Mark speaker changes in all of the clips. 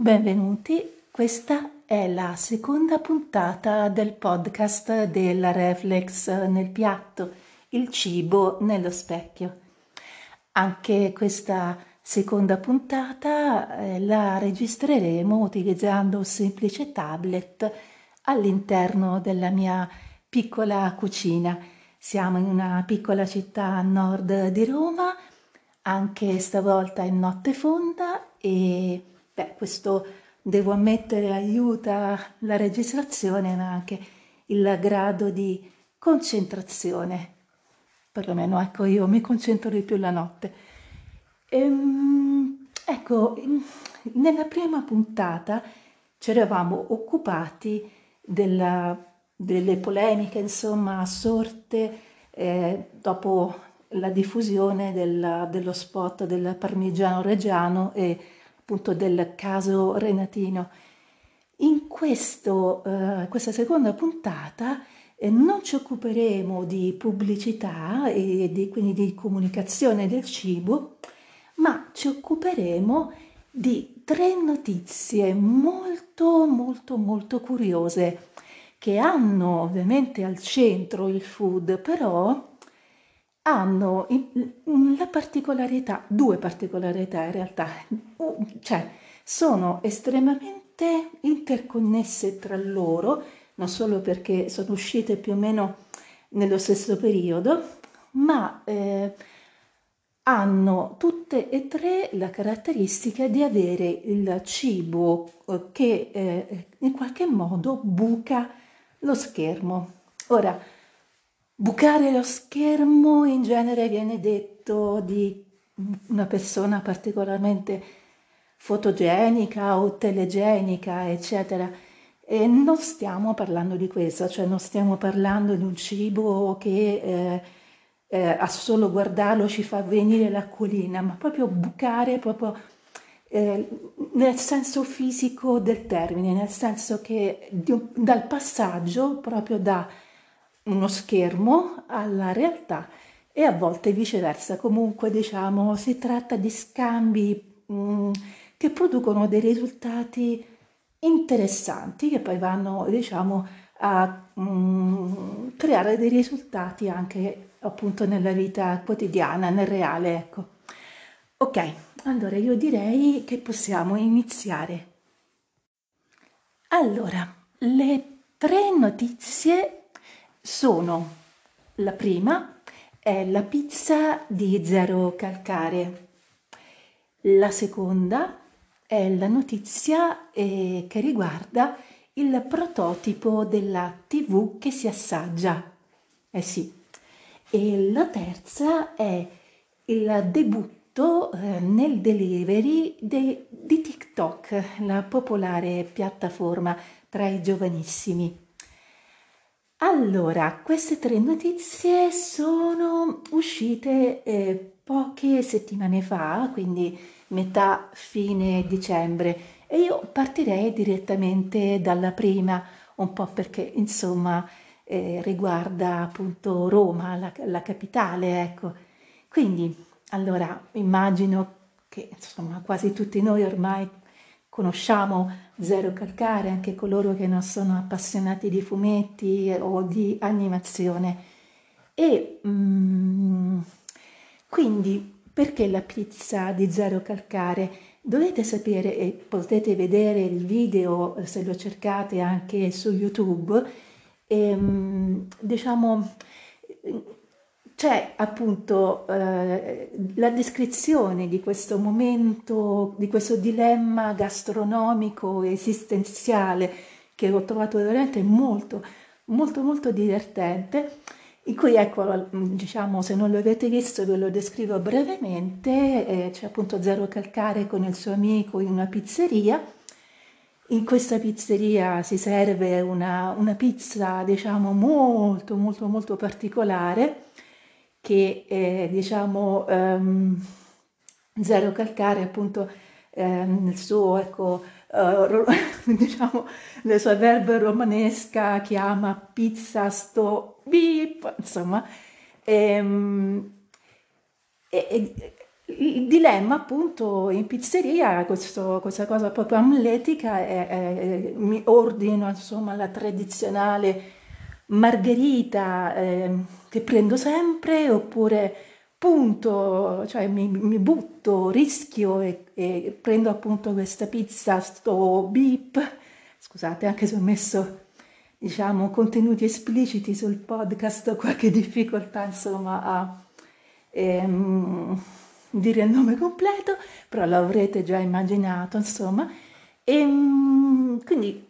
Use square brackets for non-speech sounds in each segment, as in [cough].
Speaker 1: Benvenuti, questa è la seconda puntata del podcast della Reflex nel piatto, il cibo nello specchio. Anche questa seconda puntata eh, la registreremo utilizzando un semplice tablet all'interno della mia piccola cucina. Siamo in una piccola città a nord di Roma, anche stavolta in notte fonda e Beh, questo devo ammettere aiuta la registrazione, ma anche il grado di concentrazione. Perlomeno, ecco, io mi concentro di più la notte. Ehm, ecco, nella prima puntata ci eravamo occupati della, delle polemiche, insomma, sorte eh, dopo la diffusione del, dello spot del parmigiano reggiano e appunto del caso Renatino. In questo, uh, questa seconda puntata eh, non ci occuperemo di pubblicità e di, quindi di comunicazione del cibo, ma ci occuperemo di tre notizie molto molto molto curiose che hanno ovviamente al centro il food, però hanno la particolarità, due particolarità in realtà, cioè sono estremamente interconnesse tra loro, non solo perché sono uscite più o meno nello stesso periodo, ma eh, hanno tutte e tre la caratteristica di avere il cibo eh, che eh, in qualche modo buca lo schermo. Ora, Bucare lo schermo in genere viene detto di una persona particolarmente fotogenica o telegenica, eccetera. E non stiamo parlando di questo, cioè non stiamo parlando di un cibo che eh, eh, a solo guardarlo ci fa venire l'acquolina, ma proprio bucare proprio eh, nel senso fisico del termine, nel senso che di, dal passaggio proprio da uno schermo alla realtà e a volte viceversa. Comunque diciamo si tratta di scambi mh, mm, che producono dei risultati interessanti che poi vanno diciamo a mh, mm, creare dei risultati anche appunto nella vita quotidiana, nel reale, ecco. Ok, allora io direi che possiamo iniziare. Allora, le tre notizie sono la prima è la pizza di zero calcare, la seconda è la notizia eh, che riguarda il prototipo della TV che si assaggia. Eh sì. E la terza è il debutto eh, nel delivery de, di TikTok, la popolare piattaforma tra i giovanissimi. Allora, queste tre notizie sono uscite eh, poche settimane fa, quindi metà fine dicembre, e io partirei direttamente dalla prima, un po' perché insomma eh, riguarda appunto Roma, la, la capitale, ecco. Quindi, allora, immagino che insomma quasi tutti noi ormai conosciamo Zero Calcare, anche coloro che non sono appassionati di fumetti o di animazione. E mm, quindi perché la pizza di Zero Calcare? Dovete sapere e potete vedere il video se lo cercate anche su YouTube. E, ehm, diciamo c'è appunto eh, la descrizione di questo momento, di questo dilemma gastronomico esistenziale che ho trovato veramente molto, molto, molto divertente, in cui ecco, diciamo, se non lo avete visto ve lo descrivo brevemente, eh, c'è appunto Zero Calcare con il suo amico in una pizzeria, in questa pizzeria si serve una, una pizza, diciamo, molto, molto, molto particolare, che eh, diciamo um, Zero Calcare appunto eh, nel suo ecco uh, [laughs] diciamo nel suo verbo romanesca chiama pizza sto beep insomma ehm, e, e, il dilemma appunto in pizzeria, questo, questa cosa proprio amletica, è, è, mi ordino insomma la tradizionale margherita eh, che prendo sempre oppure punto, cioè mi, mi butto, rischio e, e, prendo appunto questa pizza, sto beep, scusate anche se ho messo diciamo contenuti espliciti sul podcast, qualche difficoltà insomma a... Ehm, dire il nome completo, però l'avrete già immaginato, insomma. E ehm, quindi,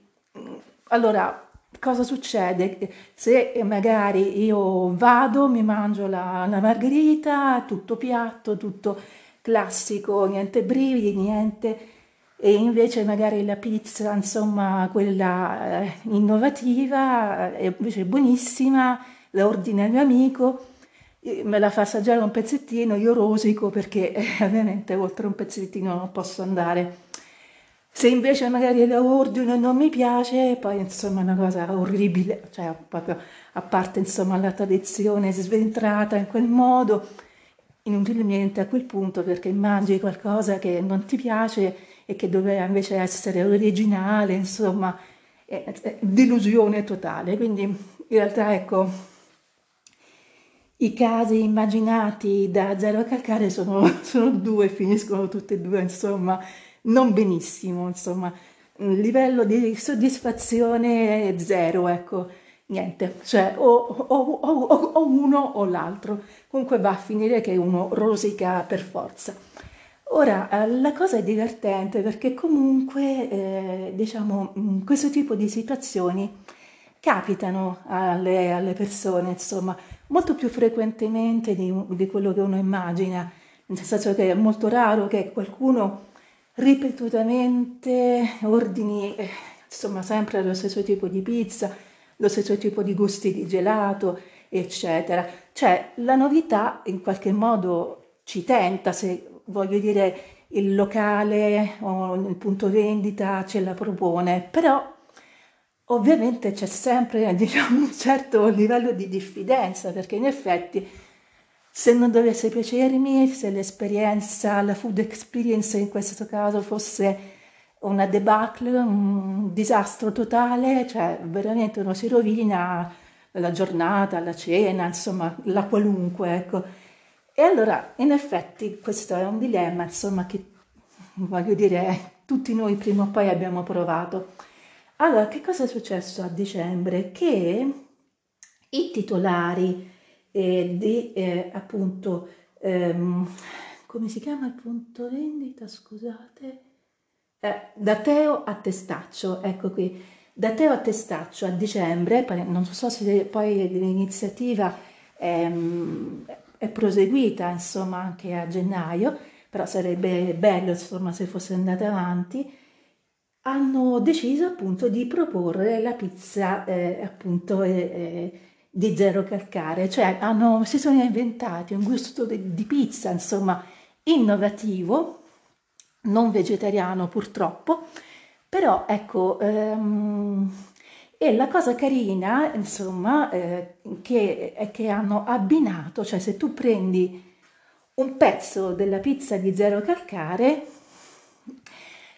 Speaker 1: allora, cosa succede? Se magari io vado, mi mangio la, la margherita, tutto piatto, tutto classico, niente brividi, niente e invece magari la pizza, insomma, quella eh, innovativa, è invece buonissima, la ordina il mio amico me la fa assaggiare un pezzettino, io rosico perché eh, [laughs] ovviamente oltre un pezzettino non posso andare. Se invece magari la ordino e non mi piace, poi insomma è una cosa orribile, cioè proprio a parte insomma la tradizione sventrata in quel modo, inutilmente a quel punto perché mangi qualcosa che non ti piace e che doveva invece essere originale, insomma, è, è delusione totale. Quindi in realtà ecco, i casi immaginati da Zero Calcare sono, [laughs] sono due, finiscono tutti e due, insomma, non benissimo, insomma, un livello di soddisfazione zero, ecco, niente, cioè o, o, o, o, uno o l'altro, comunque va a finire che uno rosica per forza. Ora, eh, la cosa è divertente perché comunque, eh, diciamo, questo tipo di situazioni capitano alle, alle persone, insomma, molto più frequentemente di, di, quello che uno immagina, nel senso che è molto raro che qualcuno ripetutamente ordini, eh, insomma, sempre lo stesso tipo di pizza, lo stesso tipo di gusti di gelato, eccetera. Cioè, la novità in qualche modo ci tenta, se voglio dire il locale o il punto vendita ce la propone, però Ovviamente c'è sempre [laughs] diciamo, un certo livello di diffidenza perché in effetti se non dovesse piacermi, se l'esperienza, la food experience in questo caso fosse una debacle, un disastro totale, cioè veramente uno si rovina la giornata, la cena, insomma la qualunque, ecco. E allora in effetti questo è un dilemma, insomma, che voglio dire tutti noi prima o poi abbiamo provato. Allora, che cosa è successo a dicembre? Che i titolari eh, di eh, appunto, ehm, come si chiama il punto vendita? Scusate, eh, da Teo a Testaccio, ecco qui, da Teo a Testaccio a dicembre, non so se poi l'iniziativa ehm, è proseguita insomma anche a gennaio, però sarebbe bello insomma se fosse andata avanti hanno deciso appunto di proporre la pizza eh, appunto eh, eh, di zero calcare, cioè hanno, si sono inventati un gusto di, di pizza insomma innovativo, non vegetariano purtroppo, però ecco, ehm, e la cosa carina insomma eh, che, è che hanno abbinato, cioè se tu prendi un pezzo della pizza di zero calcare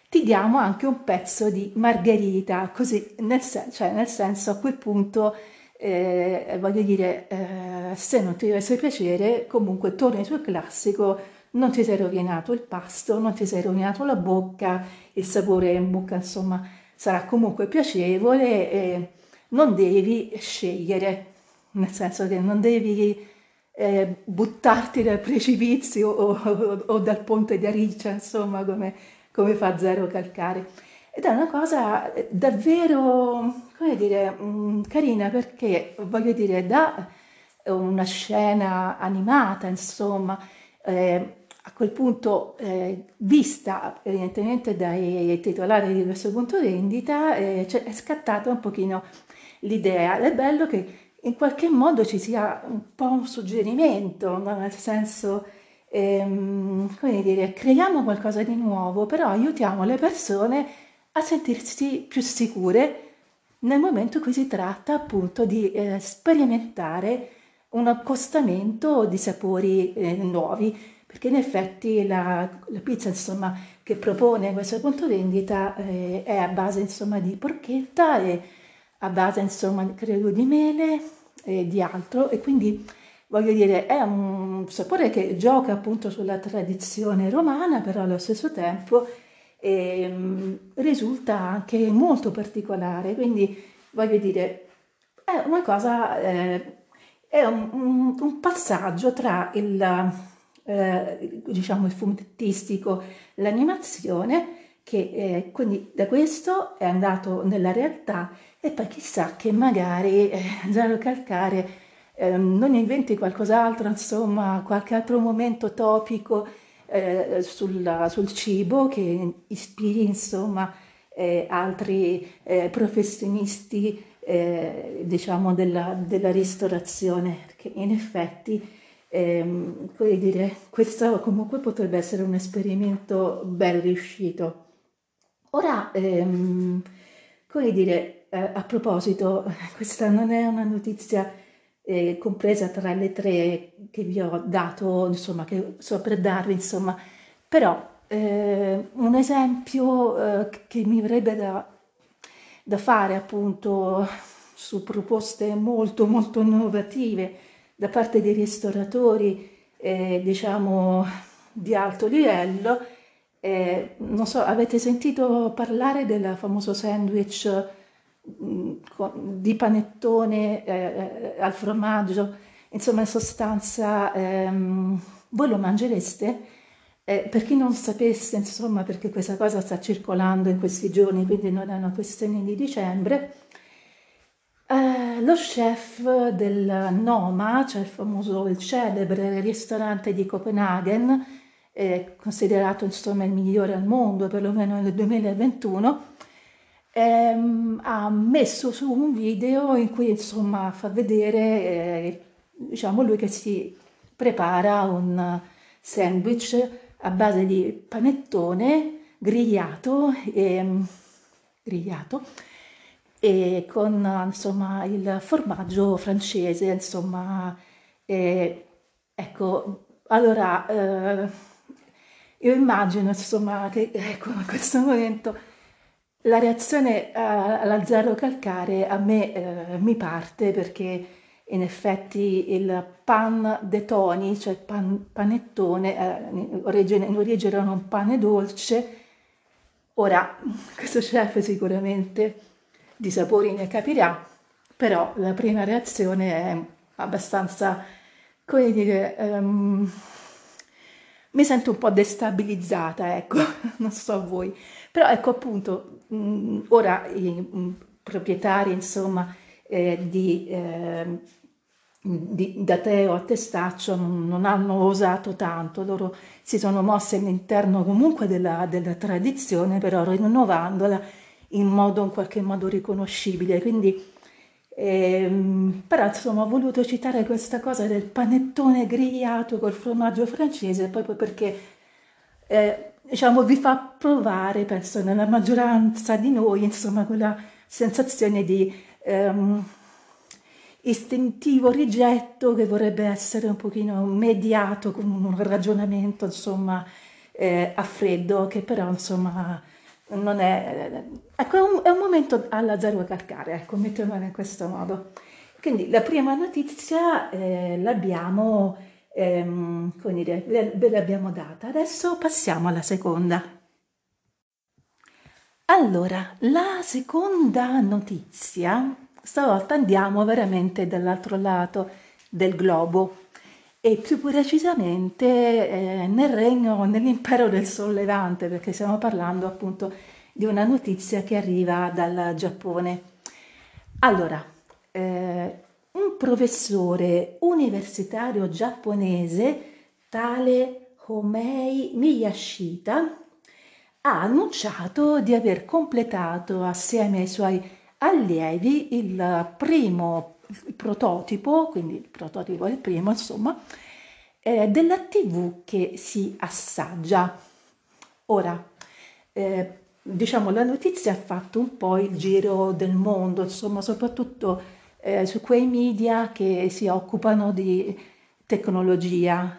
Speaker 1: ti diamo anche un pezzo di margherita, così nel, sen- cioè nel senso a quel punto eh, voglio dire, eh, se non ti dovesse piacere, comunque torni sul classico, non ti sei rovinato il pasto, non ti sei rovinato la bocca, il sapore in bocca insomma sarà comunque piacevole e non devi scegliere, nel senso che non devi eh, buttarti dal precipizio o, o, o, dal ponte di Ariccia, insomma, come come fa Zero Calcare. Ed è una cosa eh, davvero, come dire, mm, carina perché, voglio dire, da una scena animata, insomma, eh, a quel punto eh, vista evidentemente dai titolari di questo punto vendita, eh, cioè, è scattata un pochino l'idea. È bello che in qualche modo ci sia un po' un suggerimento, no? nel senso ehm, come dire, creiamo qualcosa di nuovo, però aiutiamo le persone a sentirsi più sicure nel momento in cui si tratta appunto di eh, sperimentare un accostamento di sapori eh, nuovi, perché in effetti la, la pizza insomma, che propone questo punto vendita eh, è a base insomma, di porchetta e a base insomma, credo di mele e di altro. E quindi voglio dire è un sapore che gioca appunto sulla tradizione romana però allo stesso tempo eh, risulta anche molto particolare. Quindi voglio dire è una cosa eh, è un, un, passaggio tra il eh, diciamo il fumettistico l'animazione che eh, quindi da questo è andato nella realtà e poi chissà che magari eh, Giallo Calcare eh, non inventi qualcos'altro, insomma, qualche altro momento topico eh, sul, sul, cibo che ispiri, insomma, eh, altri eh, professionisti, eh, diciamo, della, della, ristorazione, che in effetti, ehm, dire, questo comunque potrebbe essere un esperimento ben riuscito. Ora, ehm, come dire, eh, a proposito, [laughs] questa non è una notizia eh, compresa tra le tre che vi ho dato, insomma, che sto per darvi, insomma, però eh, un esempio eh, che mi verrebbe da, da fare appunto su proposte molto molto innovative da parte dei ristoratori, eh, diciamo, di alto livello. Eh, non so, avete sentito parlare del famoso sandwich di panettone eh, al formaggio, insomma in sostanza ehm, voi lo mangereste? Eh, per chi non sapesse, insomma, perché questa cosa sta circolando in questi giorni, quindi non è una questione di dicembre, eh, lo chef del Noma, cioè il famoso, il celebre ristorante di Copenaghen, eh, considerato insomma il migliore al mondo, perlomeno nel 2021, ehm, ha messo su un video in cui insomma fa vedere eh, diciamo lui che si prepara un sandwich a base di panettone grigliato e, grigliato e con insomma il formaggio francese insomma e, ecco allora eh, io immagino insomma che ecco in questo momento la reazione all'azzarro calcare a me eh, mi parte perché in effetti il pan de toni, cioè pan, panettone, in, origine, in origine era un pane dolce. Ora, [laughs] questo chef sicuramente di sapori ne capirà, però la prima reazione è abbastanza, come dire, um, mi sento un po' destabilizzata, ecco, [laughs] non so voi. Però ecco appunto, mh, mm, ora i mh, proprietari insomma eh, di, eh, di, da a Testaccio non, non, hanno osato tanto, loro si sono mossi all'interno comunque della, della tradizione, però rinnovandola in modo in qualche modo riconoscibile. Quindi Ehm, però insomma ho voluto citare questa cosa del panettone grigliato col formaggio francese proprio perché eh, diciamo vi fa provare, penso nella maggioranza di noi, insomma quella sensazione di ehm, istintivo rigetto che vorrebbe essere un pochino mediato con un ragionamento insomma eh, a freddo che però insomma non è, ecco, è un, è un momento alla zero calcare, ecco, mettiamola in questo modo. Quindi la prima notizia eh, l'abbiamo, ehm, come dire, ve l'abbiamo data. Adesso passiamo alla seconda. Allora, la seconda notizia, stavolta andiamo veramente dall'altro lato del globo e più precisamente eh, nel regno, nell'impero del sollevante, perché stiamo parlando appunto di una notizia che arriva dal Giappone. Allora, eh, un professore universitario giapponese, tale Homei Miyashita, ha annunciato di aver completato assieme ai suoi allievi il primo il prototipo, quindi il prototipo è il primo, insomma, eh, della TV che si assaggia. Ora, eh, diciamo, la notizia ha fatto un po' il giro del mondo, insomma, soprattutto eh, su quei media che si occupano di tecnologia.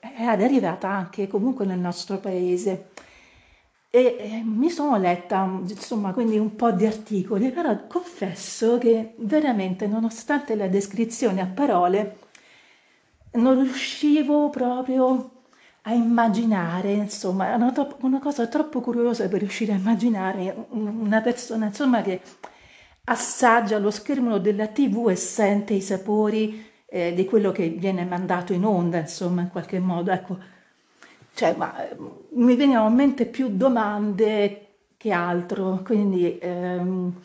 Speaker 1: è arrivata anche comunque nel nostro paese. E mi sono letta, insomma, quindi un po' di articoli, però confesso che veramente, nonostante la descrizione a parole, non riuscivo proprio a immaginare, insomma, è una, una, cosa troppo curiosa per riuscire a immaginare una persona, insomma, che assaggia lo schermo della tv e sente i sapori eh, di quello che viene mandato in onda, insomma, in qualche modo, ecco, cioè, ma, mi venivano in mente più domande che altro, quindi ehm,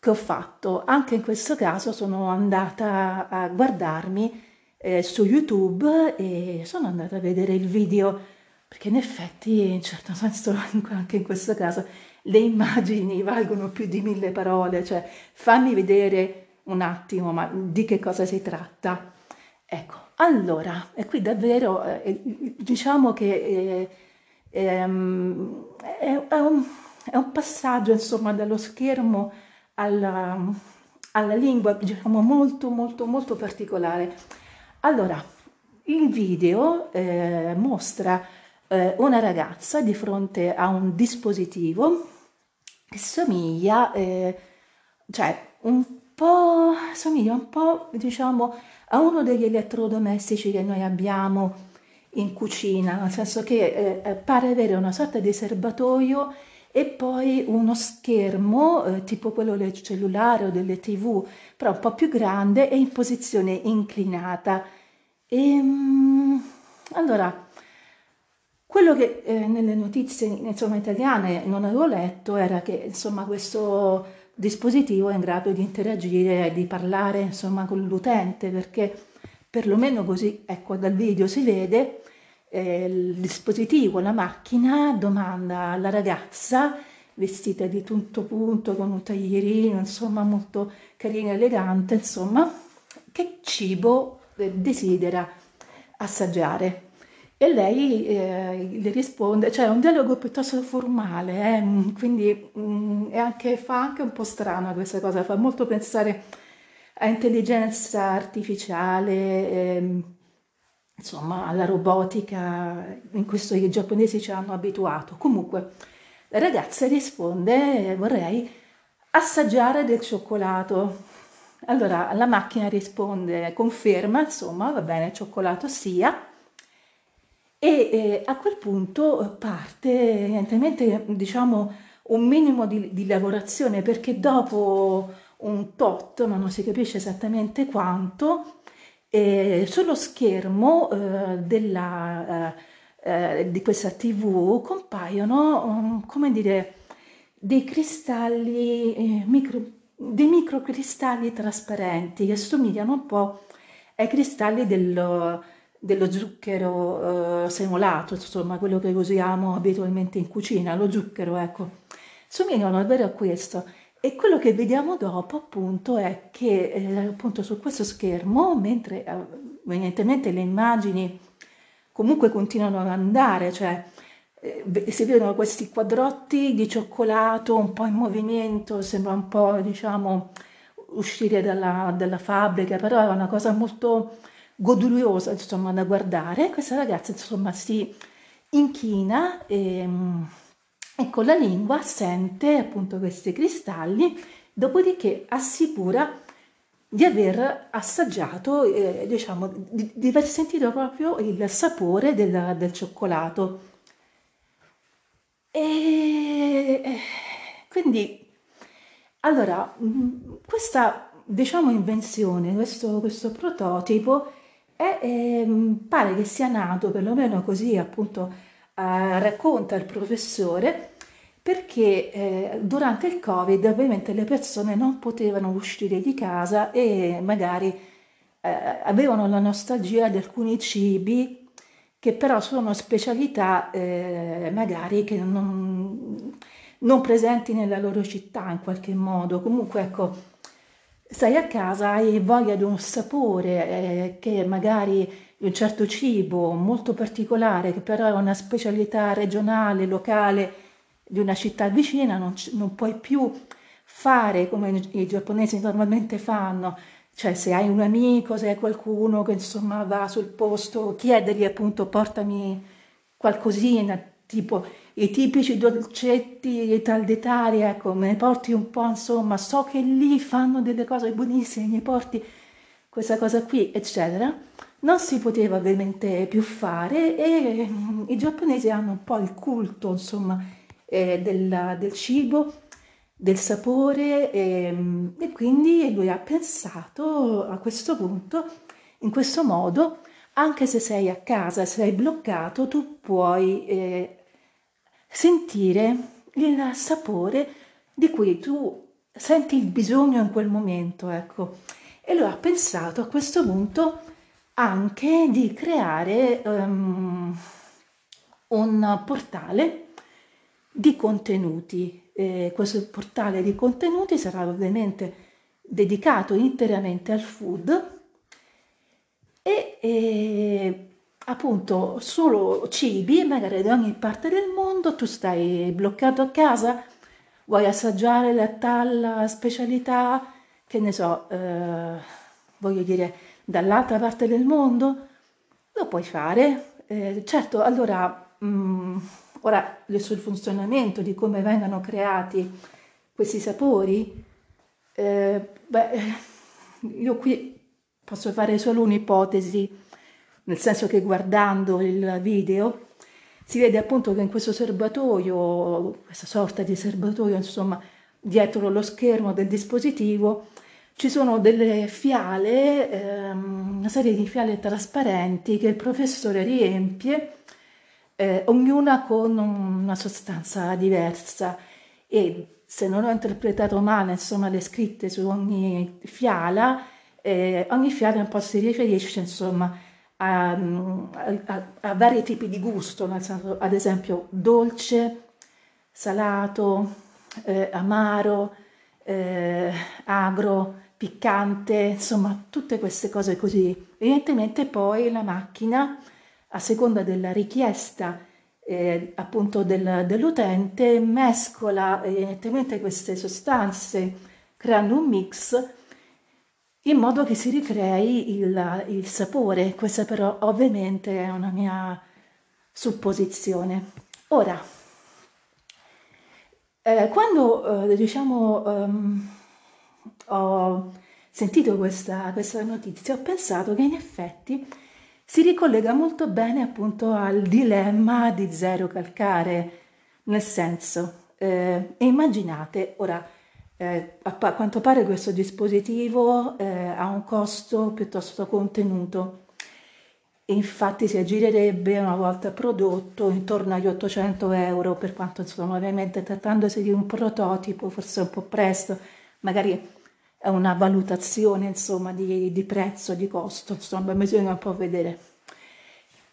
Speaker 1: che ho fatto? Anche in questo caso sono andata a guardarmi eh, su YouTube e sono andata a vedere il video perché in effetti in certo [laughs] senso anche in questo caso le immagini valgono più di mille parole, cioè fammi vedere un attimo ma di che cosa si tratta. Ecco, allora, e qui davvero eh, diciamo che eh, ehm, è, è, un, è, un, passaggio insomma dallo schermo alla, alla lingua diciamo molto molto molto particolare. Allora, il video eh, mostra eh, una ragazza di fronte a un dispositivo che somiglia, eh, cioè un po', somiglia un po', diciamo, a uno degli elettrodomestici che noi abbiamo in cucina, nel senso che eh, pare avere una sorta di serbatoio e poi uno schermo eh, tipo quello del cellulare o delle tv, però un po' più grande e in posizione inclinata. E, ehm, allora, quello che eh, nelle notizie insomma, italiane non avevo letto era che insomma, questo dispositivo in grado di interagire, di parlare insomma, con l'utente, perché perlomeno così, ecco, dal video si vede, eh, il dispositivo, la macchina domanda alla ragazza vestita di tutto punto con un taglierino, insomma molto carina e elegante, insomma, che cibo desidera assaggiare. E lei eh, le risponde, cioè è un dialogo piuttosto formale, eh? quindi mh, mm, anche, fa anche un po' strana questa cosa, fa molto pensare a intelligenza artificiale, eh, insomma alla robotica in questo i giapponesi ci hanno abituato. Comunque la ragazza risponde vorrei assaggiare del cioccolato. Allora la macchina risponde, conferma, insomma, va bene, cioccolato sia. E eh, a quel punto parte evidentemente diciamo un minimo di, di, lavorazione perché dopo un tot, ma non si capisce esattamente quanto, eh, sullo schermo eh, della, eh, eh, di questa tv compaiono, um, come dire, dei cristalli eh, micro dei microcristalli trasparenti che somigliano un po' ai cristalli dello, dello zucchero eh, semolato, insomma quello che usiamo abitualmente in cucina, lo zucchero, ecco, somigliano davvero a questo. E quello che vediamo dopo appunto è che eh, appunto su questo schermo, mentre eh, evidentemente le immagini comunque continuano ad andare, cioè eh, si vedono questi quadrotti di cioccolato un po' in movimento, sembra un po' diciamo uscire dalla, dalla fabbrica, però è una cosa molto goduriosa insomma da guardare. Questa ragazza insomma si inchina e, e con la lingua sente appunto questi cristalli, dopodiché assicura di aver assaggiato, eh, diciamo, di, di, aver sentito proprio il sapore del, del cioccolato. E quindi, allora, mm, questa, diciamo, invenzione, questo, questo prototipo, è, è, pare che sia nato, perlomeno così appunto eh, racconta il professore, perché eh, durante il Covid ovviamente le persone non potevano uscire di casa e magari eh, avevano la nostalgia di alcuni cibi che però sono specialità eh, magari che non, non, presenti nella loro città in qualche modo. Comunque ecco, stai a casa, hai voglia di un sapore eh, che magari di un certo cibo molto particolare, che però è una specialità regionale, locale di una città vicina, non, non puoi più fare come i giapponesi normalmente fanno, cioè se hai un amico, se hai qualcuno che insomma va sul posto, chiedergli appunto portami qualcosina, tipo i tipici dolcetti di tal d'Italia, ecco, me ne porti un po', insomma, so che lì fanno delle cose buonissime, mi porti questa cosa qui, eccetera. Non si poteva ovviamente più fare e mm, i giapponesi hanno un po' il culto, insomma, eh, del, del, cibo, del sapore e, mm, e quindi lui ha pensato a questo punto, in questo modo, anche se sei a casa, sei bloccato, tu puoi eh, sentire il sapore di cui tu senti il bisogno in quel momento, ecco. E lui ha pensato a questo punto anche di creare um, un portale di contenuti. Eh, questo portale di contenuti sarà ovviamente dedicato interamente al food e, e appunto solo cibi, magari da ogni parte del mondo, tu stai bloccato a casa, vuoi assaggiare la talla specialità, che ne so, eh, voglio dire, dall'altra parte del mondo, lo puoi fare. Eh, certo, allora, mh, mm, ora sul funzionamento di come vengano creati questi sapori, eh, beh, io qui posso fare solo un'ipotesi nel senso che guardando il video si vede appunto che in questo serbatoio, questa sorta di serbatoio, insomma, dietro lo schermo del dispositivo, ci sono delle fiale, ehm, una serie di fiale trasparenti che il professore riempie, eh, ognuna con una sostanza diversa. E se non ho interpretato male, insomma, le scritte su ogni fiala, eh, ogni fiala un po' si riferisce, insomma, a, a, a vari tipi di gusto, senso, ad esempio dolce, salato, eh, amaro, eh, agro, piccante, insomma tutte queste cose così. Evidentemente poi la macchina, a seconda della richiesta eh, appunto del, dell'utente, mescola evidentemente queste sostanze creando un mix in modo che si ricrei il, il sapore. Questa però ovviamente è una mia supposizione. Ora, eh, quando eh, diciamo um, ho sentito questa, questa notizia, ho pensato che in effetti si ricollega molto bene appunto al dilemma di zero calcare, nel senso, eh, immaginate, ora eh, a, quanto pare questo dispositivo eh, ha un costo piuttosto contenuto. Infatti si aggirerebbe una volta prodotto intorno agli 800 euro, per quanto insomma ovviamente trattandosi di un prototipo forse un po' presto, magari è una valutazione insomma di, di prezzo, di costo, insomma bisogna un po' vedere.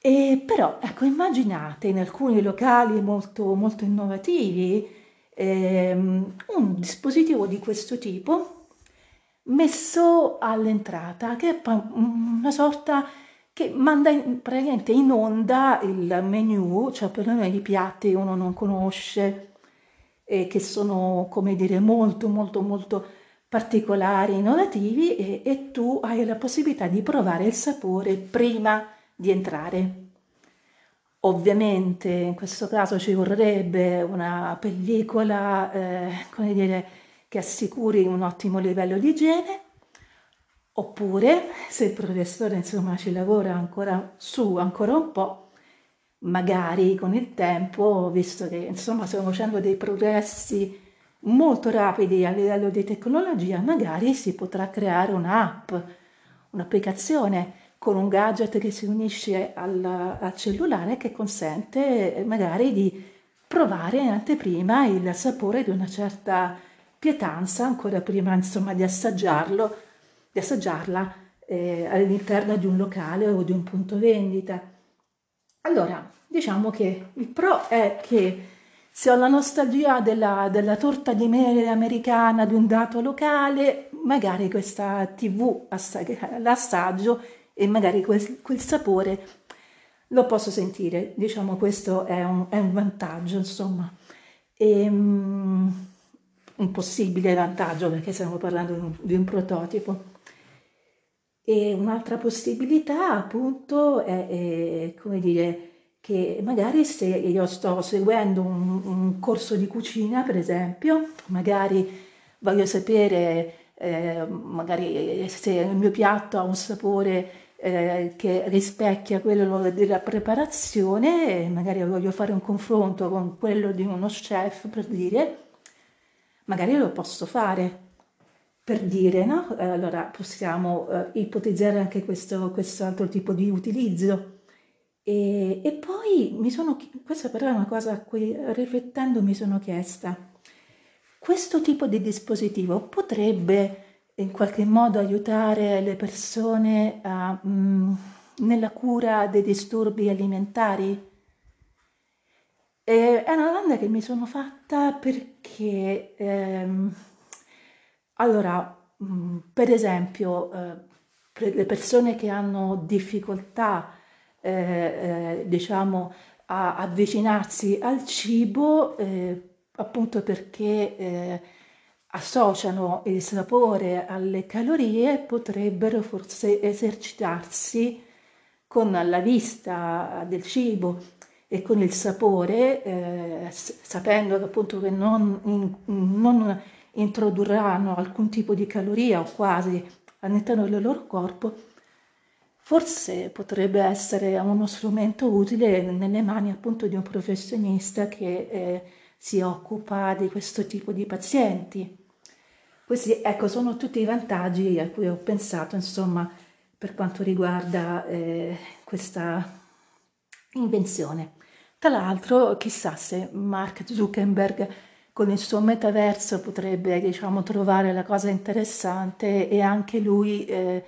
Speaker 1: E però ecco immaginate in alcuni locali molto, molto innovativi ehm, un dispositivo di questo tipo messo all'entrata, che è una sorta che manda in, praticamente in onda il menu, cioè per noi i piatti uno non conosce e che sono, come dire, molto molto molto particolari, innovativi e, e tu hai la possibilità di provare il sapore prima di entrare. Ovviamente in questo caso ci vorrebbe una pellicola, eh, come dire, che assicuri un ottimo livello di igiene, oppure se il professore insomma ci lavora ancora su ancora un po', magari con il tempo, visto che insomma stiamo facendo dei progressi molto rapidi a livello di tecnologia, magari si potrà creare un'app, un'applicazione con un gadget che si unisce al, al cellulare che consente eh, magari di provare in anteprima il sapore di una certa pietanza ancora prima insomma di assaggiarlo, di assaggiarla eh, all'interno di un locale o di un punto vendita. Allora, diciamo che il pro è che se ho la nostalgia della, della torta di mele americana di un dato locale, magari questa TV l'assaggio e magari quel, quel sapore lo posso sentire, diciamo questo è un, è un vantaggio, insomma, e, um, un possibile vantaggio perché stiamo parlando di un, di un prototipo. E un'altra possibilità appunto è, è come dire, che magari se io sto seguendo un, un, corso di cucina, per esempio, magari voglio sapere eh, magari se il mio piatto ha un sapore eh, che rispecchia quello della preparazione, magari voglio fare un confronto con quello di uno chef per dire, magari lo posso fare per dire, no? Allora possiamo eh, ipotizzare anche questo altro tipo di utilizzo. E, e, poi mi sono, questa però è una cosa a cui riflettendo mi sono chiesta, questo tipo di dispositivo potrebbe in qualche modo aiutare le persone a, mh, mm, nella cura dei disturbi alimentari? E è una domanda che mi sono fatta perché, ehm, allora, mh, mm, per esempio, eh, le persone che hanno difficoltà, eh, eh, diciamo, a avvicinarsi al cibo, eh, appunto perché eh, associano il sapore alle calorie potrebbero forse esercitarsi con la vista del cibo e con il sapore, eh, sapendo appunto che non, in, non, introdurranno alcun tipo di caloria o quasi all'interno del loro corpo, forse potrebbe essere uno strumento utile nelle mani appunto di un professionista che eh, si occupa di questo tipo di pazienti. Questi, ecco, sono tutti i vantaggi a cui ho pensato, insomma, per quanto riguarda eh, questa invenzione. Tra l'altro, chissà se Mark Zuckerberg con il suo metaverso potrebbe, diciamo, trovare la cosa interessante e anche lui, eh,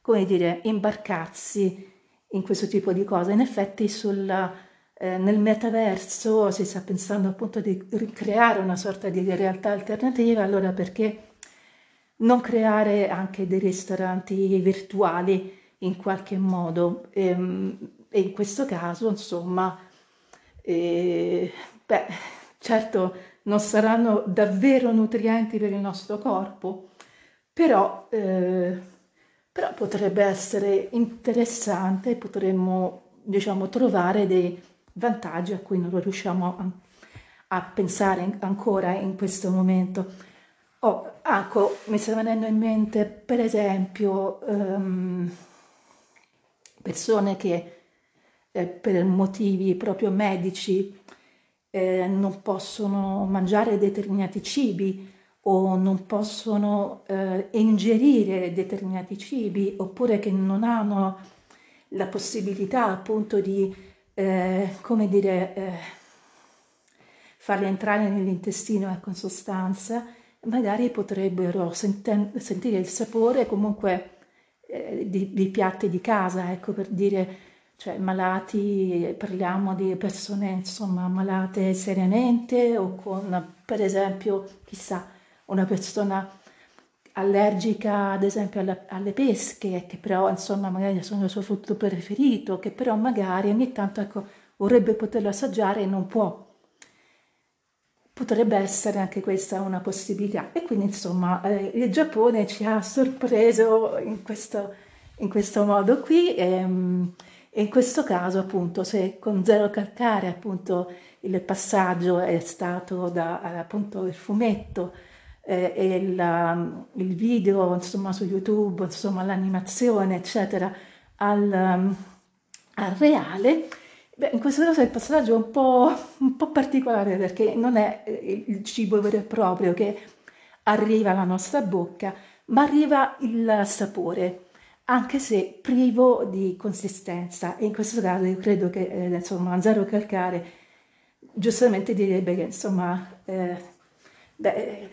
Speaker 1: come dire, imbarcarsi in questo tipo di cose. In effetti, sulla, eh, nel metaverso si sta pensando appunto di ricreare una sorta di realtà alternativa, allora perché non creare anche dei ristoranti virtuali in qualche modo. E, ehm, e in questo caso insomma eh, beh certo non saranno davvero nutrienti per il nostro corpo però, eh, però potrebbe essere interessante potremmo diciamo trovare dei vantaggi a cui non riusciamo a, a pensare ancora in questo momento Oh, ecco, mi sta venendo in mente per esempio um, persone che eh, per motivi proprio medici eh, non possono mangiare determinati cibi o non possono eh, ingerire determinati cibi oppure che non hanno la possibilità appunto di, eh, come dire, eh, farli entrare nell'intestino ecco, in sostanza magari potrebbero senten- sentire il sapore comunque eh, di, di, piatti di casa, ecco per dire, cioè malati, parliamo di persone insomma malate seriamente o con per esempio, chissà, una persona allergica ad esempio alle, alle pesche, che però insomma magari sono il suo frutto preferito, che però magari ogni tanto ecco, vorrebbe poterlo assaggiare e non può potrebbe essere anche questa una possibilità. E quindi insomma eh, il Giappone ci ha sorpreso in questo, in questo modo qui e, ehm, e, in questo caso appunto se con zero calcare appunto il passaggio è stato da appunto il fumetto eh, e il, il, video insomma su YouTube, insomma l'animazione eccetera al, al reale Beh, in questo caso il passaggio è un po', un po' particolare perché non è eh, il cibo vero e proprio che arriva alla nostra bocca, ma arriva il sapore, anche se privo di consistenza. E in questo caso io credo che eh, insomma Zero Calcare giustamente direbbe che insomma eh, beh,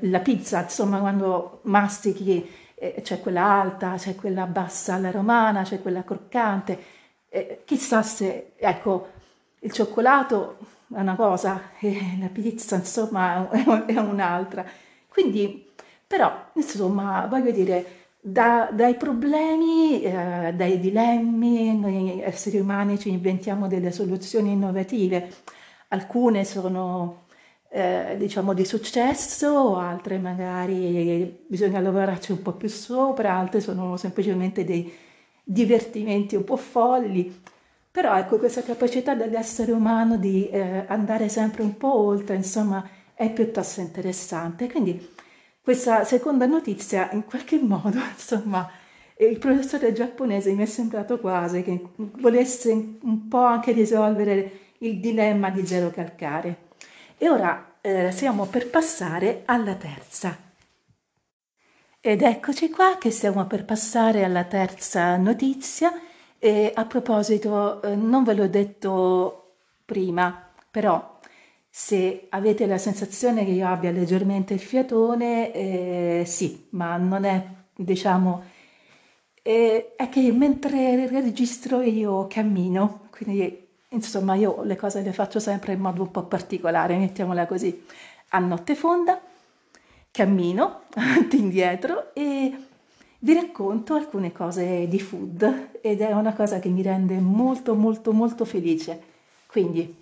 Speaker 1: la pizza, insomma, quando mastichi eh, c'è quella alta, c'è quella bassa alla romana, c'è quella croccante eh, chissà se, ecco, il cioccolato è una cosa e la pizza insomma è un'altra. Quindi, però, insomma, voglio dire, da, dai problemi, eh, dai dilemmi, noi esseri umani ci inventiamo delle soluzioni innovative. Alcune sono eh, diciamo di successo, altre magari bisogna lavorarci un po' più sopra, altre sono semplicemente dei divertimenti un po' folli. Però ecco, questa capacità dell'essere umano di eh, andare sempre un po' oltre, insomma, è piuttosto interessante. Quindi questa seconda notizia, in qualche modo, [laughs] insomma, il professore giapponese mi è sembrato quasi che volesse un po' anche risolvere il dilemma di zero calcare. E ora eh, siamo per passare alla terza. Ed eccoci qua che stiamo per passare alla terza notizia. E a proposito, eh, non ve l'ho detto prima, però se avete la sensazione che io abbia leggermente il fiatone, eh, sì, ma non è, diciamo, eh, è che mentre registro io cammino, quindi Insomma, io le cose le faccio sempre in modo un po' particolare, mettiamola così. A notte fonda cammino [laughs] avanti e indietro e vi racconto alcune cose di food ed è una cosa che mi rende molto molto molto felice. Quindi,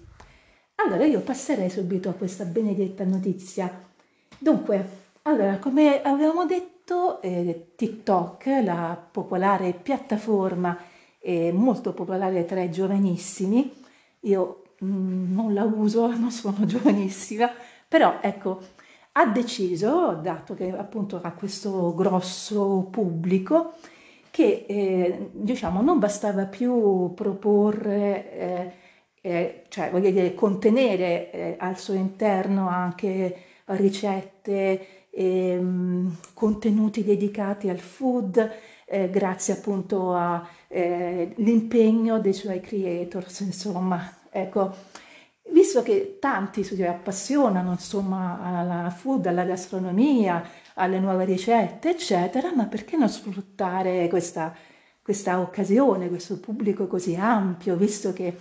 Speaker 1: allora io passerei subito a questa benedetta notizia. Dunque, allora, come avevamo detto, eh, TikTok, la popolare piattaforma eh, molto popolare tra i giovanissimi, io mm, non la uso, [laughs] non sono giovanissima, però ecco, ha deciso, dato che appunto ha questo grosso pubblico, che eh, diciamo non bastava più proporre, eh, eh, cioè voglio dire, contenere eh, al suo interno anche ricette, ehm, contenuti dedicati al food, eh, grazie appunto all'impegno eh, dei suoi creators, insomma, ecco, visto che tanti si appassionano insomma alla food, alla gastronomia, alle nuove ricette, eccetera, ma perché non sfruttare questa, questa occasione, questo pubblico così ampio, visto che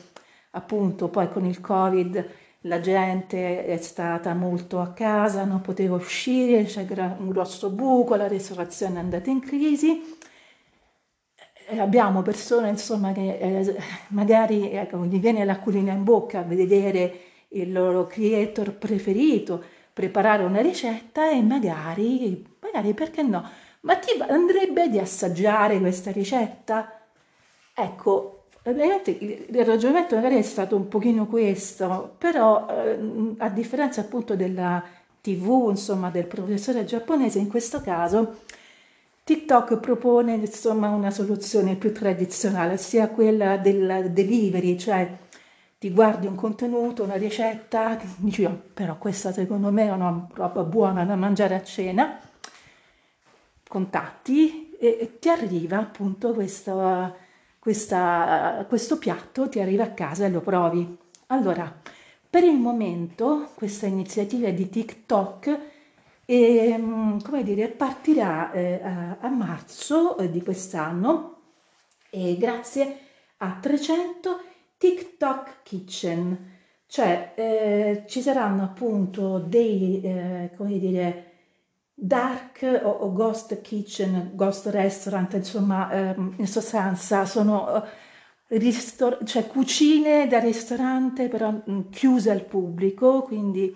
Speaker 1: appunto poi con il Covid la gente è stata molto a casa, non poteva uscire, c'è un grosso buco, la ristorazione è andata in crisi abbiamo persone insomma che eh, magari ecco, gli viene l'acquolina in bocca a vedere il loro creator preferito preparare una ricetta e magari, magari perché no, ma ti andrebbe di assaggiare questa ricetta? Ecco, il ragionamento magari è stato un pochino questo, però eh, a differenza appunto della tv, insomma, del professore giapponese, in questo caso TikTok propone insomma una soluzione più tradizionale, sia quella del delivery, cioè ti guardi un contenuto, una ricetta, dici oh, però questa secondo me è una roba buona da mangiare a cena, contatti e ti arriva appunto questo, questa, questo piatto, ti arriva a casa e lo provi. Allora, per il momento questa iniziativa di TikTok e mm, come dire, partirà eh, a, a, marzo eh, di quest'anno e grazie a 300 TikTok Kitchen, cioè eh, ci saranno appunto dei, eh, come dire, dark o, o, ghost kitchen, ghost restaurant, insomma, ehm, in sostanza sono eh, ristor- cioè cucine da ristorante però mh, mm, chiuse al pubblico, quindi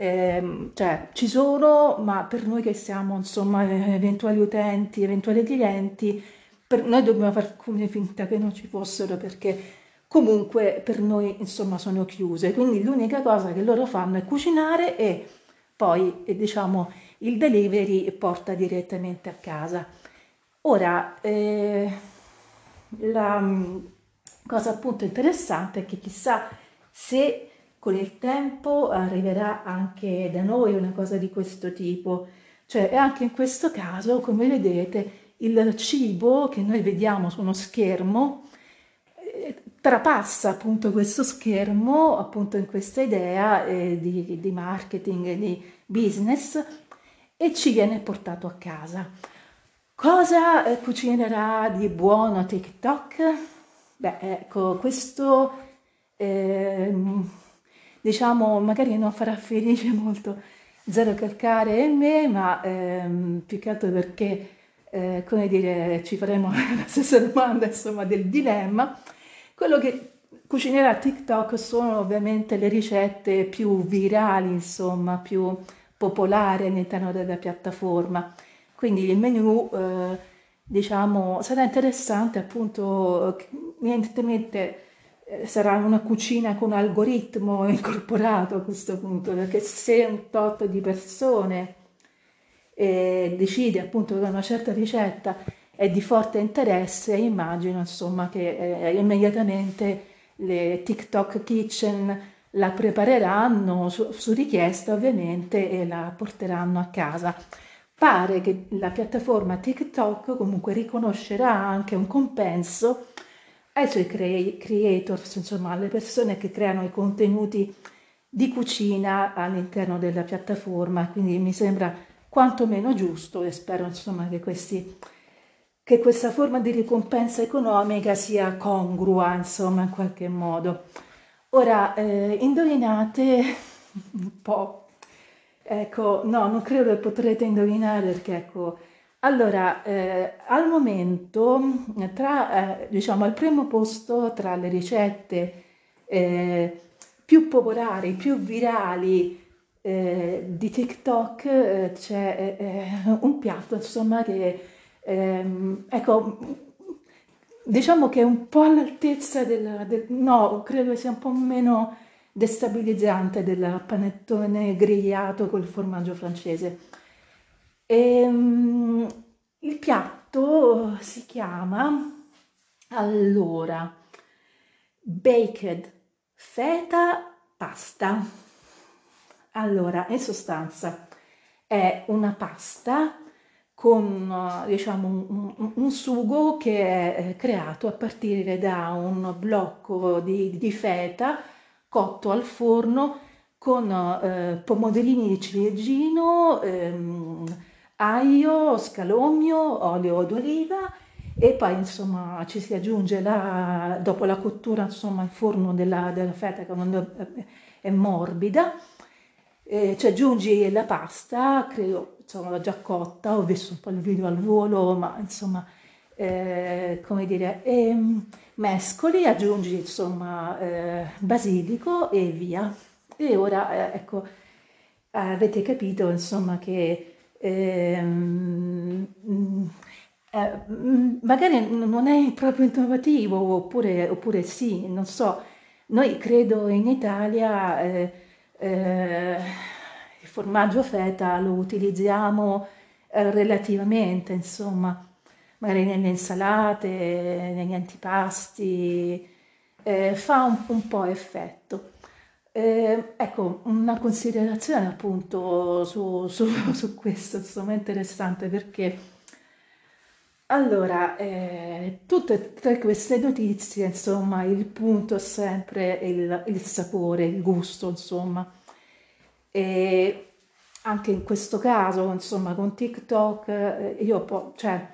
Speaker 1: eh, cioè ci sono, ma per noi che siamo insomma [laughs] eventuali utenti, eventuali clienti, per noi dobbiamo far come finta che non ci fossero perché comunque per noi insomma sono chiuse. Quindi l'unica cosa che loro fanno è cucinare e poi diciamo il delivery porta direttamente a casa. Ora, eh, la mm, cosa appunto interessante è che chissà se con il tempo arriverà anche da noi una cosa di questo tipo. Cioè, anche in questo caso, come vedete, il cibo che noi vediamo su uno schermo eh, trapassa appunto questo schermo appunto in questa idea eh, di, di marketing di business e ci viene portato a casa. Cosa eh, cucinerà di buono TikTok? Beh, ecco, questo eh, diciamo, magari non farà felice [laughs] molto Zero Calcare e me, ma ehm, più che altro perché, eh, come dire, ci faremo [laughs] la stessa domanda, insomma, del dilemma. Quello che cucinerà TikTok sono ovviamente le ricette più virali, insomma, più popolari all'interno della piattaforma. Quindi il menu, eh, diciamo, sarà interessante appunto, evidentemente sarà una cucina con algoritmo [laughs] incorporato a questo punto, perché se un tot di persone eh, decide appunto che una certa ricetta è di forte interesse, immagino insomma che eh, immediatamente le TikTok Kitchen la prepareranno su, su richiesta ovviamente e la porteranno a casa. Pare che la piattaforma TikTok comunque riconoscerà anche un compenso ai suoi creators, insomma alle persone che creano i contenuti di cucina all'interno della piattaforma, quindi mi sembra quantomeno giusto e spero insomma che, questi, che questa forma di ricompensa economica sia congrua insomma in qualche modo. Ora, eh, indovinate un po' Ecco, no, non credo che potrete indovinare perché, ecco, allora, eh, al momento, tra, eh, diciamo, al primo posto tra le ricette eh, più popolari, più virali eh, di TikTok eh, c'è eh, un piatto, insomma, che, ehm, ecco, diciamo che è un po' all'altezza del, del no, credo sia un po' meno destabilizzante del panettone grigliato col formaggio francese. E, um, il piatto si chiama allora baked feta pasta. Allora, in sostanza è una pasta con diciamo un, un, un, sugo che è eh, creato a partire da un blocco di, di feta cotto al forno con eh, pomodorini di ciliegino, ehm, aglio, scalogno, olio d'oliva e poi insomma ci si aggiunge la, dopo la cottura insomma il forno della, della feta che quando è morbida eh, ci aggiungi la pasta credo insomma già cotta ho visto un po' il video al volo ma insomma eh, come dire e, mescoli, aggiungi insomma eh, basilico e via. E ora eh, ecco, avete capito insomma che ehm, eh, magari non è proprio innovativo oppure, oppure, sì, non so. Noi credo in Italia eh, eh, il formaggio feta lo utilizziamo eh, relativamente, insomma magari nelle insalate, negli antipasti, eh, fa un, un, po' effetto. Eh, ecco, una considerazione appunto su, su, [laughs] su questo, insomma, interessante perché allora, eh, tutte e queste notizie, insomma, il punto è sempre il, il sapore, il gusto, insomma. E anche in questo caso, insomma, con TikTok, eh, io po- cioè,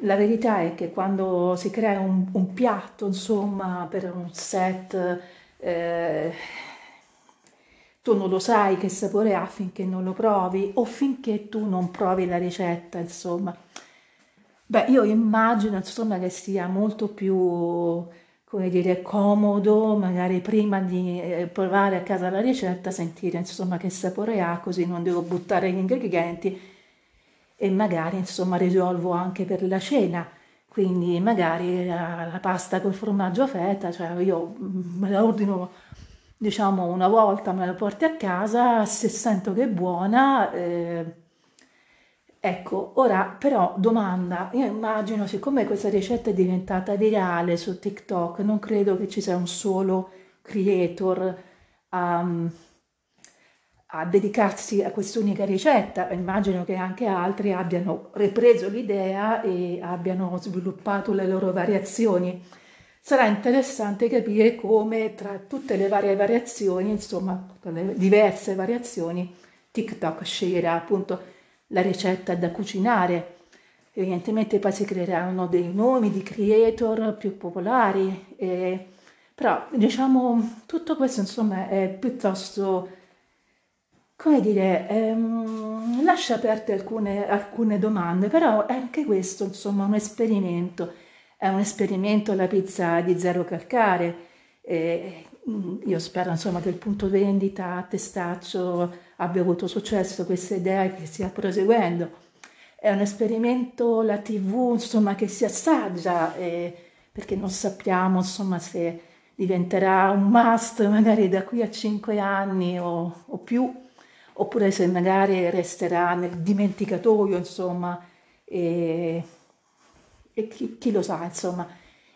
Speaker 1: la verità è che quando si crea un, un piatto, insomma, per un set, eh, tu non lo sai che sapore ha finché non lo provi o finché tu non provi la ricetta, insomma. Beh, io immagino, insomma, che sia molto più, come dire, comodo, magari prima di eh, provare a casa la ricetta, sentire, insomma, che sapore ha, così non devo buttare gli ingredienti e magari insomma risolvo anche per la cena quindi magari la, la pasta col formaggio feta cioè io mm, me la ordino diciamo una volta me la porti a casa se sento che è buona eh, ecco. Ora però domanda io immagino siccome questa ricetta è diventata virale su TikTok non credo che ci sia un solo creator um, a dedicarsi a quest'unica ricetta, immagino che anche altri abbiano ripreso l'idea e abbiano sviluppato le loro variazioni. Sarà interessante capire come tra tutte le varie variazioni, insomma, le diverse variazioni, TikTok sceglierà appunto la ricetta da cucinare. Evidentemente poi si creeranno dei nomi di creator più popolari, e, però diciamo tutto questo insomma è piuttosto come dire, ehm, lascia aperte alcune, alcune domande, però è anche questo, insomma, un esperimento. È un esperimento la pizza di zero calcare E mm, io spero insomma che il punto vendita a Testaccio abbia avuto successo, questa idea che stia proseguendo. È un esperimento, la TV, insomma, che si assaggia, eh, perché non sappiamo insomma se diventerà un must magari da qui a cinque anni o, o più, oppure se magari resterà nel dimenticatoio, insomma, e, e chi, chi, lo sa, insomma.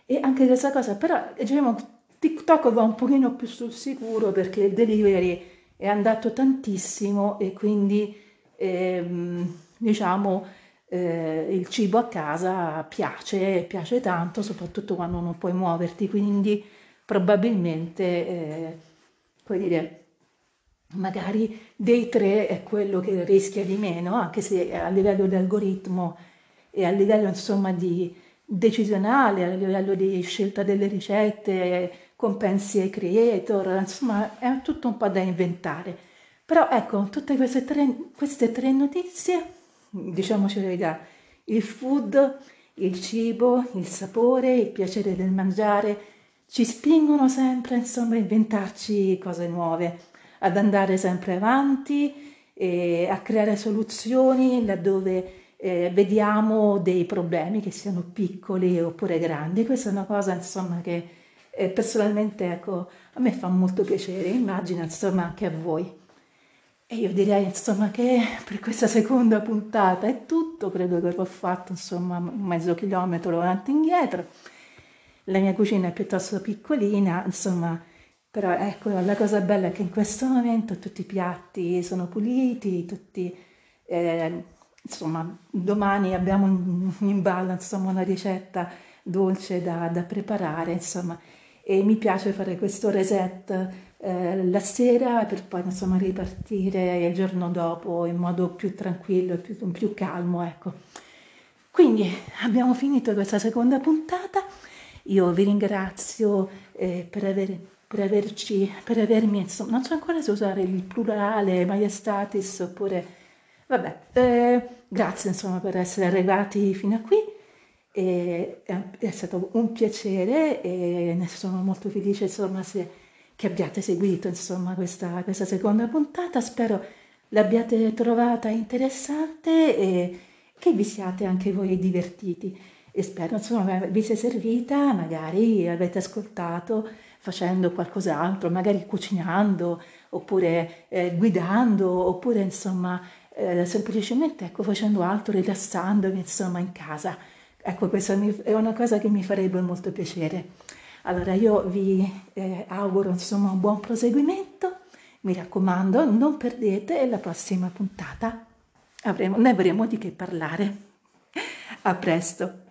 Speaker 1: E anche questa cosa, però diciamo, TikTok va un pochino più sul sicuro perché il delivery è andato tantissimo e quindi ehm, diciamo eh, il cibo a casa piace, piace tanto, soprattutto quando non puoi muoverti, quindi probabilmente, eh, come dire, magari dei tre è quello che rischia di meno, anche se a livello di algoritmo e a livello insomma di decisionale, a livello di scelta delle ricette, compensi ai creator, insomma è tutto un po' da inventare. Però ecco, tutte queste tre, queste tre notizie, diciamoci verità, il food, il cibo, il sapore, il piacere del mangiare, ci spingono sempre insomma a inventarci cose nuove ad andare sempre avanti e a creare soluzioni laddove eh, vediamo dei problemi che siano piccoli oppure grandi. Questa è una cosa insomma che eh, personalmente ecco, a me fa molto piacere, immagino insomma anche a voi. E io direi insomma che per questa seconda puntata è tutto, credo che avrò fatto insomma mezzo chilometro avanti e indietro. La mia cucina è piuttosto piccolina, insomma però ecco, la cosa bella è che in questo momento tutti i piatti sono puliti, tutti, eh, insomma, domani abbiamo in ballo insomma, una ricetta dolce da, da, preparare, insomma, e mi piace fare questo reset eh, la sera per poi insomma ripartire il giorno dopo in modo più tranquillo e più, più calmo, ecco. Quindi abbiamo finito questa seconda puntata, io vi ringrazio eh, per aver per, averci, per avermi, insomma, non so ancora se usare il plurale, maiestatis oppure, vabbè, eh, grazie insomma per essere arrivati fino a qui, e, è stato un piacere e ne sono molto felice insomma se, che abbiate seguito insomma questa, questa seconda puntata, spero l'abbiate trovata interessante e che vi siate anche voi divertiti. E spero insomma vi sia servita, magari avete ascoltato facendo qualcos'altro, magari cucinando, oppure eh, guidando, oppure insomma eh, semplicemente ecco, facendo altro, rilassandomi insomma in casa. Ecco, questa è una cosa che mi farebbe molto piacere. Allora io vi eh, auguro insomma un buon proseguimento, mi raccomando non perdete la prossima puntata, avremo, ne avremo di che parlare. A presto!